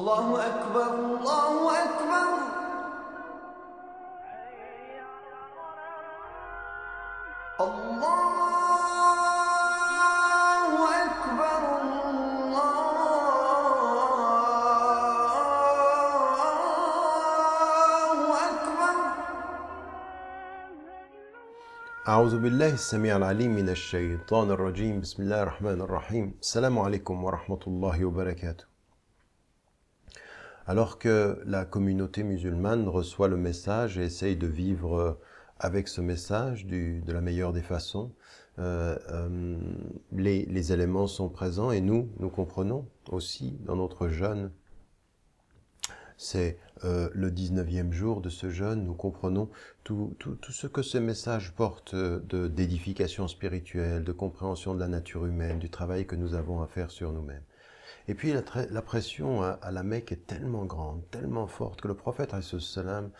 الله أكبر الله أكبر. الله أكبر الله أكبر. أعوذ بالله السميع العليم من الشيطان الرجيم. بسم الله الرحمن الرحيم. السلام عليكم ورحمة الله وبركاته. Alors que la communauté musulmane reçoit le message et essaye de vivre avec ce message de la meilleure des façons, euh, euh, les, éléments sont présents et nous, nous comprenons aussi dans notre jeûne c'est euh, le 19e jour de ce jeûne, nous comprenons tout, tout, ce que ce message porte euh, de- d'édification spirituelle, de compréhension de la nature humaine, du travail que nous avons à faire sur nous-mêmes. Et puis la, pression à, à la Mecque est tellement grande, tellement forte, que le prophète salam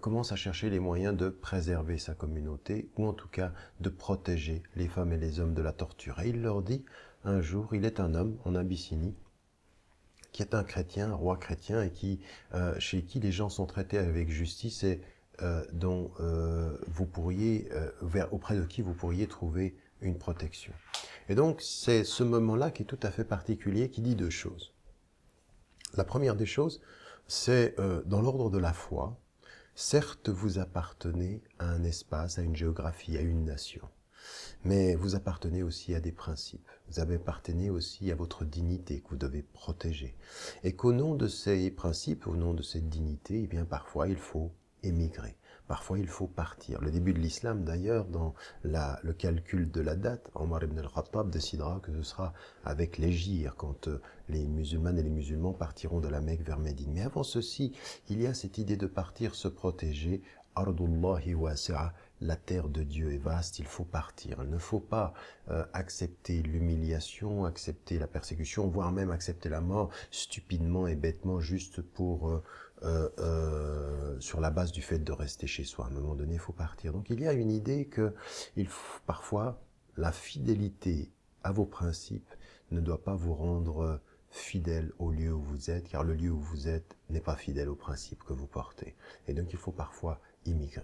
commence à chercher les moyens de préserver sa communauté, ou en tout cas de protéger les femmes et les hommes de la torture. Et il leur dit, un jour, il est un homme en Abyssinie, qui est un chrétien, un roi chrétien, et euh, chez qui les gens sont traités avec justice et euh, dont euh, vous pourriez, euh, auprès de qui vous pourriez trouver une protection. Et donc, c'est ce moment-là qui est tout à fait particulier, qui dit deux choses. La première des choses, c'est euh, dans l'ordre de la foi, certes, vous appartenez à un espace, à une géographie, à une nation mais vous appartenez aussi à des principes. Vous appartenez aussi à votre dignité que vous devez protéger. Et qu'au nom de ces principes, au nom de cette dignité, eh bien, parfois, il faut émigrer. Parfois, il faut partir. Le début de l'islam, d'ailleurs, dans le calcul de la date, Omar ibn al-Khattab décidera que ce sera avec l'égir, quand euh, les musulmanes et les musulmans partiront de la Mecque vers Médine. Mais avant ceci, il y a cette idée de partir se protéger. Ardullahi wasi'a, la terre de Dieu est vaste, il faut partir. Il ne faut pas euh, accepter l'humiliation, accepter la persécution, voire même accepter la mort stupidement et bêtement juste pour euh, euh, sur la base du fait de rester chez soi. À un moment donné, il faut partir. Donc il y a une idée que faut, parfois la fidélité à vos principes ne doit pas vous rendre fidèle au lieu où vous êtes, car le lieu où vous êtes n'est pas fidèle aux principes que vous portez. Et donc il faut parfois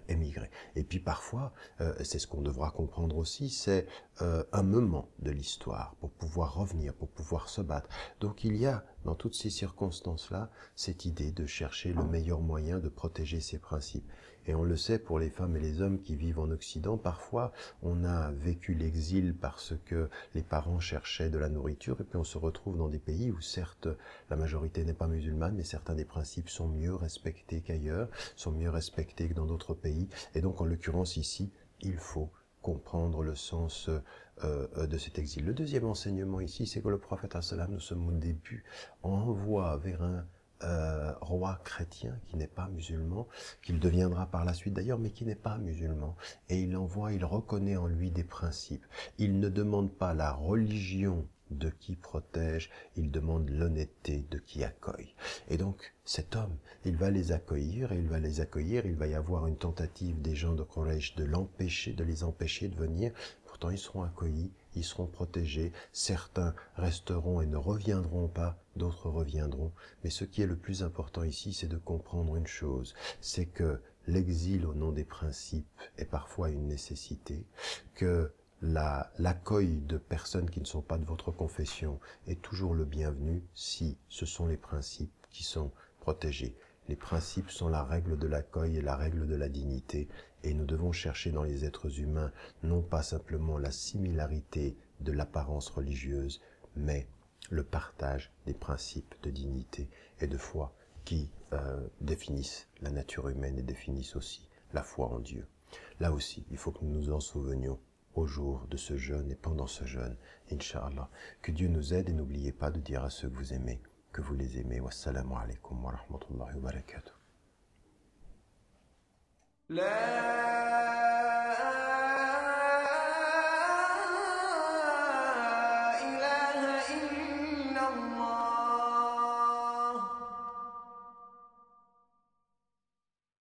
émigrer. Et puis parfois, euh, c'est ce qu'on devra comprendre aussi, c'est euh, un moment de l'histoire pour pouvoir revenir, pour pouvoir se battre. Donc il y a dans toutes ces circonstances-là cette idée de chercher le meilleur moyen de protéger ces principes. Et on le sait pour les femmes et les hommes qui vivent en Occident, parfois on a vécu l'exil parce que les parents cherchaient de la nourriture et puis on se retrouve dans des pays où certes la majorité n'est pas musulmane, mais certains des principes sont mieux respectés qu'ailleurs, sont mieux respectés que dans d'autres pays. Et donc en l'occurrence ici, il faut comprendre le sens euh, euh, de cet exil. Le deuxième enseignement ici, c'est que le prophète sallam, nous sommes au début, envoie vers un euh, roi chrétien qui n'est pas musulman, qu'il deviendra par la suite d'ailleurs, mais qui n'est pas musulman. Et il envoie, il reconnaît en lui des principes. Il ne demande pas la religion de qui protège, il demande l'honnêteté de qui accueille. Et donc, cet homme, il va les accueillir, et il va les accueillir, il va y avoir une tentative des gens de Quraysh de l'empêcher, de les empêcher de venir. Pourtant, ils seront accueillis, ils seront protégés. Certains resteront et ne reviendront pas, d'autres reviendront. Mais ce qui est le plus important ici, c'est de comprendre une chose, c'est que l'exil au nom des principes est parfois une nécessité, que la- l'accueil de personnes qui ne sont pas de votre confession est toujours le bienvenu si ce sont les principes qui sont protégés. Les principes sont la règle de l'accueil et la règle de la dignité, et nous devons chercher dans les êtres humains non pas simplement la similarité de l'apparence religieuse, mais le partage des principes de dignité et de foi qui euh, définissent la nature humaine et définissent aussi la foi en Dieu. Là aussi, il faut que nous nous en souvenions au jour de ce jeûne et pendant ce jeûne, Inch'Allah. Que Dieu nous aide et n'oubliez pas de dire à ceux que vous aimez que vous les aimez. Wassalamu alaikum wa rahmatullahi